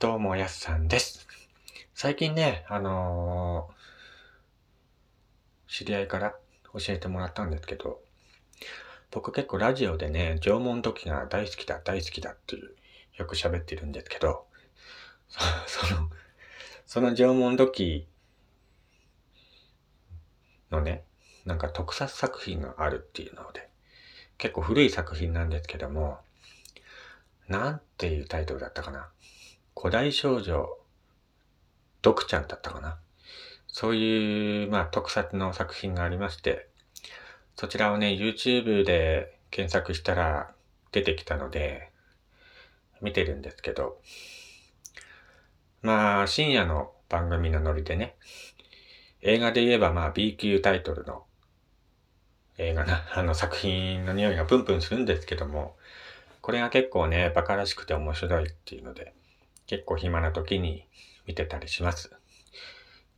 どうも、やすさんです。最近ね、あのー知り合いから教えてもらったんですけど、僕結構ラジオでね、縄文土器が大好きだ、大好きだっていう、よく喋ってるんですけど、そ その、その縄文土器のね、なんか特撮作品があるっていうので、結構古い作品なんですけども、なんていうタイトルだったかな。古代少女、ドクちゃんだったかな？そういう、まあ、特撮の作品がありまして、そちらをね、YouTube で検索したら出てきたので、見てるんですけど、まあ、深夜の番組のノリでね、映画で言えばまあ B 級タイトルの映画な、あの作品の匂いがプンプンするんですけども、これが結構ね、バカらしくて面白いっていうので、結構暇な時に見てたりします。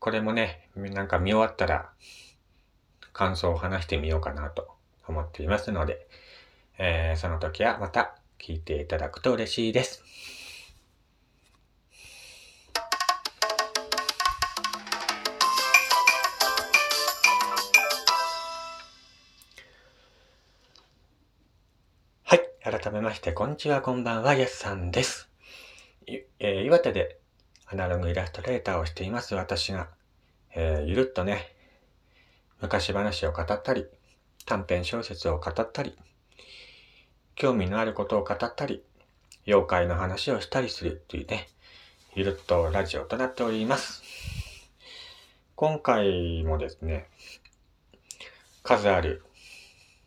これもね、なんか見終わったら感想を話してみようかなと思っていますので、えーその時はまた聞いていただくと嬉しいです。はい。改めまして、こんにちは、こんばんは、やすさんです。えー岩手でアナログイラストレーターをしています私が、えーゆるっとね、昔話を語ったり、短編小説を語ったり、興味のあることを語ったり、妖怪の話をしたりするっていうね、ゆるっとラジオとなっております。今回もですね、数ある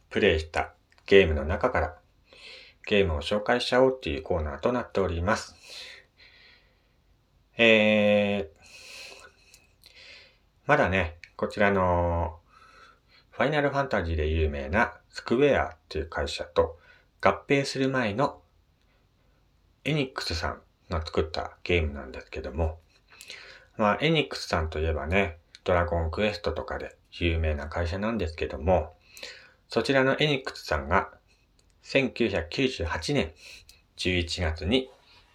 プレイしたゲームの中からゲームを紹介しちゃおうっていうコーナーとなっております。えー、まだね、こちらのファイナルファンタジーで有名なスクウェアっていう会社と合併する前のエニックスさんが作ったゲームなんですけども、まあ、エニックスさんといえばね、ドラゴンクエストとかで有名な会社なんですけども、そちらのエニックスさんが1998年11月に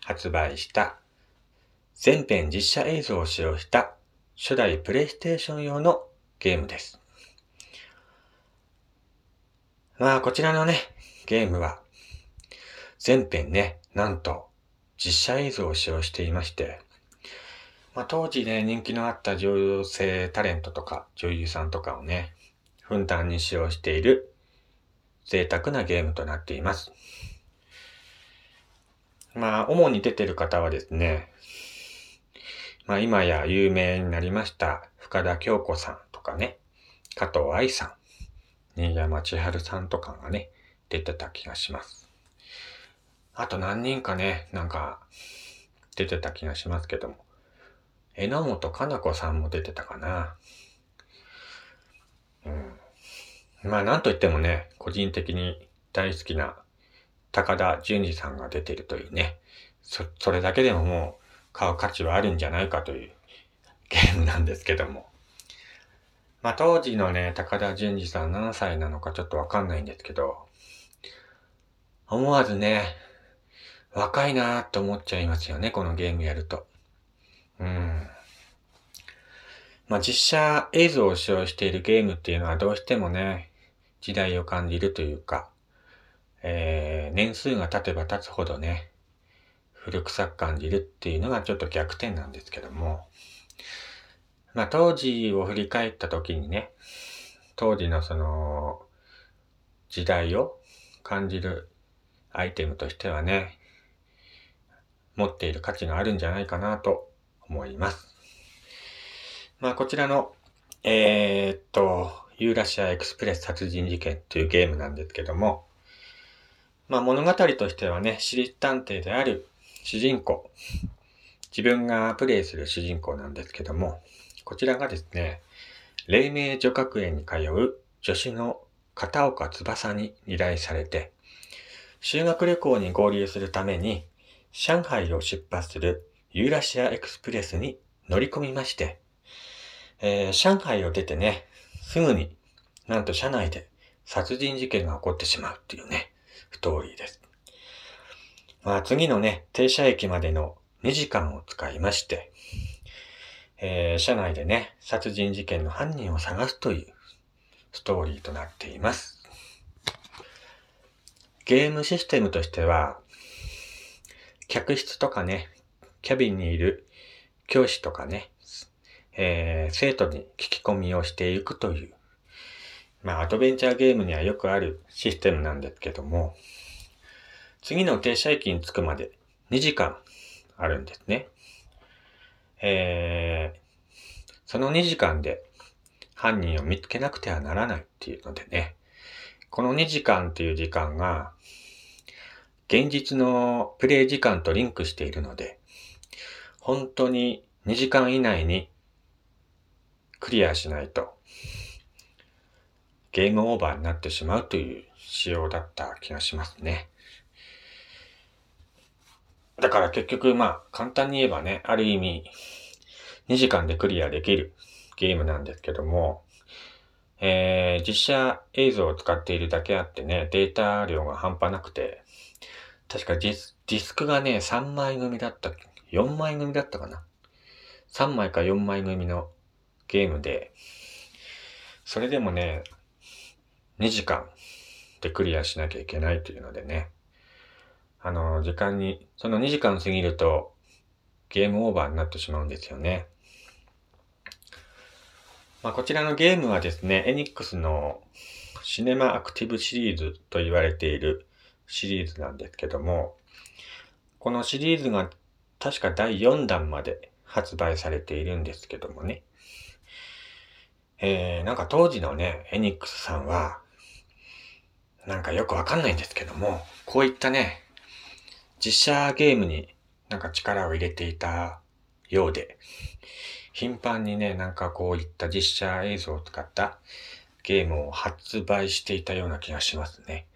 発売した全編実写映像を使用した初代プレイステーション用のゲームです。まあこちらのね、ゲームは全編ね、なんと実写映像を使用していまして、まあ当時ね、人気のあった女性タレントとか女優さんとかをね、ふんだんに使用している贅沢なゲームとなっています。まあ、主に出てる方はですね、まあ今や有名になりました深田恭子さんとかね、加藤愛さん、新山千春さんとかがね、出てた気がします。あと何人かね、なんか、出てた気がしますけども、榎本かな子さんも出てたかな。まあなんといってもね、個人的に大好きな高田純次さんが出てるというね、そ、それだけでももう買う価値はあるんじゃないかというゲームなんですけども。まあ当時のね、高田純次さん何歳なのかちょっとわかんないんですけど、思わずね、若いなーと思っちゃいますよね、このゲームやると。うん。まあ実写映像を使用しているゲームっていうのはどうしてもね、時代を感じるというか、えー、年数が経てば経つほどね、古臭く感じるっていうのがちょっと逆転なんですけども、まあ当時を振り返った時にね、当時のその、時代を感じるアイテムとしてはね、持っている価値があるんじゃないかなと思います。まあこちらの、えー、っと、ユーラシアエクスプレス殺人事件というゲームなんですけども、まあ物語としてはね、私立探偵である主人公、自分がプレイする主人公なんですけども、こちらがですね、黎明女学園に通う助手の片岡翼に依頼されて、修学旅行に合流するために、上海を出発するユーラシアエクスプレスに乗り込みまして、えー上海を出てね、すぐになんと車内で殺人事件が起こってしまうっていうね、ストーリーです。まあ次のね、停車駅までの2時間を使いまして、えー、社内でね、殺人事件の犯人を探すというストーリーとなっています。ゲームシステムとしては、客室とかね、キャビンにいる教師とかね、えー、生徒に聞き込みをしていくという、まあ、アドベンチャーゲームにはよくあるシステムなんですけども、次の停車駅に着くまで2時間あるんですね。えー、その2時間で犯人を見つけなくてはならないっていうのでね、この2時間っていう時間が、現実のプレイ時間とリンクしているので、本当に2時間以内にクリアしないと、ゲームオーバーになってしまうという仕様だった気がしますね。だから結局、まあ、簡単に言えばね、ある意味、2時間でクリアできるゲームなんですけども、えー、実写映像を使っているだけあってね、データ量が半端なくて、確かディスディスクがね、3枚組だった ?4 枚組だったかな ?3 枚か4枚組のゲームで、それでもね、2時間でクリアしなきゃいけないというのでね、あの、時間に、その2時間過ぎるとゲームオーバーになってしまうんですよね。まあ、こちらのゲームはですね、エニックスのシネマアクティブシリーズと言われているシリーズなんですけども、このシリーズが確か第4弾まで発売されているんですけどもね。えー、なんか当時のね、エニックスさんは、なんかよくわかんないんですけども、こういったね、実写ゲームになんか力を入れていたようで、頻繁にね、なんかこういった実写映像を使ったゲームを発売していたような気がしますね。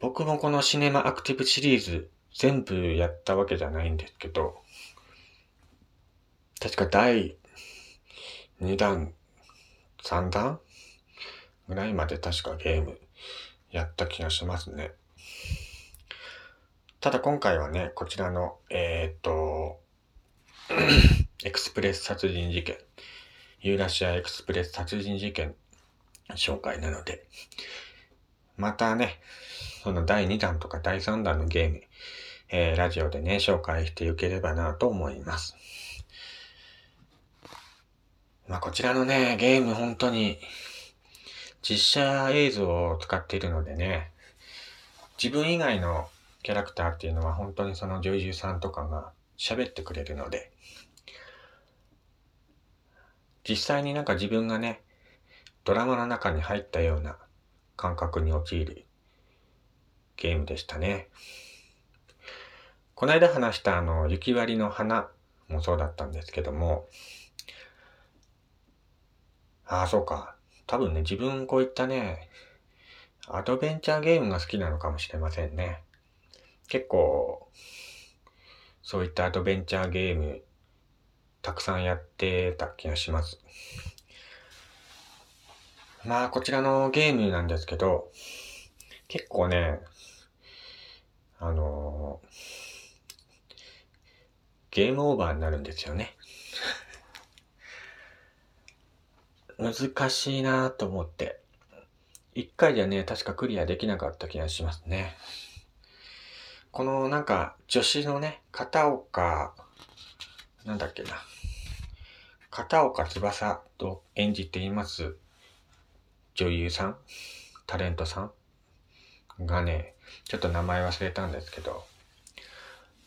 僕もこのシネマアクティブシリーズ全部やったわけじゃないんですけど、確か第2弾、3弾ぐらいまで確かゲームやった気がしますね。ただ今回はね、こちらの、えー、っと、エクスプレス殺人事件、ユーラシアエクスプレス殺人事件紹介なので、またね、その第2弾とか第3弾のゲーム、えー、ラジオでね、紹介していければなと思います。まあ、こちらのね、ゲーム本当に実写映像を使っているのでね、自分以外のキャラクターっていうのは本当にその女優さんとかが喋ってくれるので、実際になんか自分がね、ドラマの中に入ったような感覚に陥るゲームでしたね。この間話したあの、雪割りの花もそうだったんですけども、ああ、そうか。多分ね、自分こういったね、アドベンチャーゲームが好きなのかもしれませんね。結構、そういったアドベンチャーゲーム、たくさんやってた気がします。まあ、こちらのゲームなんですけど、結構ね、あのゲームオーバーになるんですよね。難しいなと思って。一回じゃね、確かクリアできなかった気がしますね。このなんか女子のね、片岡、なんだっけな。片岡翼と演じています女優さん、タレントさん？がね、ちょっと名前忘れたんですけど、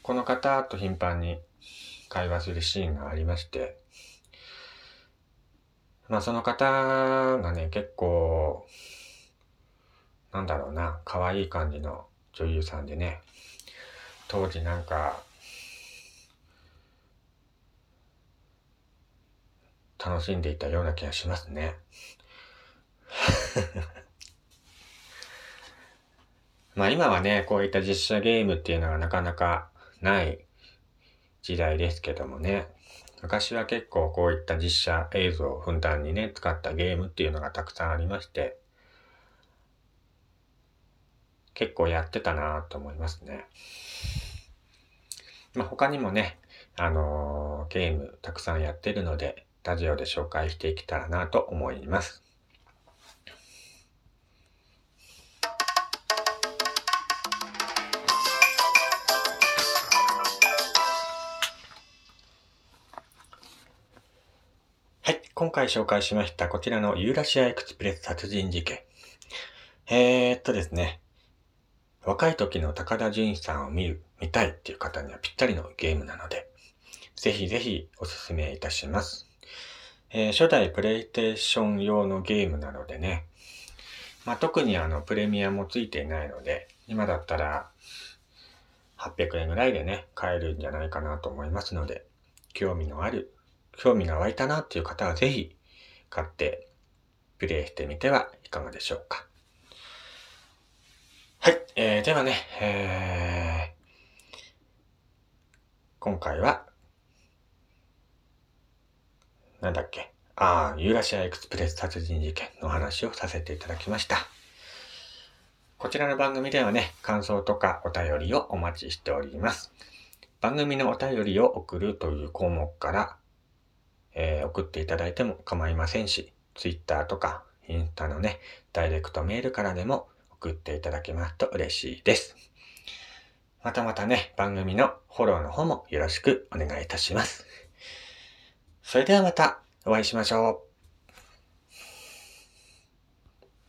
この方と頻繁に会話するシーンがありまして、まあその方がね、結構、なんだろうな、可愛い感じの女優さんでね、当時なんか、楽しんでいたような気がしますね。まあ今はね、こういった実写ゲームっていうのがなかなかない時代ですけどもね。昔は結構こういった実写映像をふんだんにね、使ったゲームっていうのがたくさんありまして、結構やってたなと思いますね。まあ、他にもね、あのー、ゲームたくさんやってるので、ラジオで紹介していけたらなと思います。今回紹介しましたこちらのユーラシアエクスプレス殺人事件。えー、っとですね。若い時の高田純一さんを見る、見たいっていう方にはぴったりのゲームなので、ぜひぜひおすすめいたします。えー、初代プレイステーション用のゲームなのでね、まあ、特にあのプレミアもついていないので、今だったら800円ぐらいでね、買えるんじゃないかなと思いますので、興味のある興味が湧いたなっていう方はぜひ買ってプレイしてみてはいかがでしょうか。はい。えー、ではね、えー、今回は、なんだっけ？ああ、ユーラシアエクスプレス殺人事件の話をさせていただきました。こちらの番組ではね、感想とかお便りをお待ちしております。番組のお便りを送るという項目からえー、送っていただいても構いませんし、Twitter とかインスタのね、ダイレクトメールからでも送っていただけますと嬉しいです。またまたね、番組のフォローの方もよろしくお願いいたします。それではまたお会いしましょう。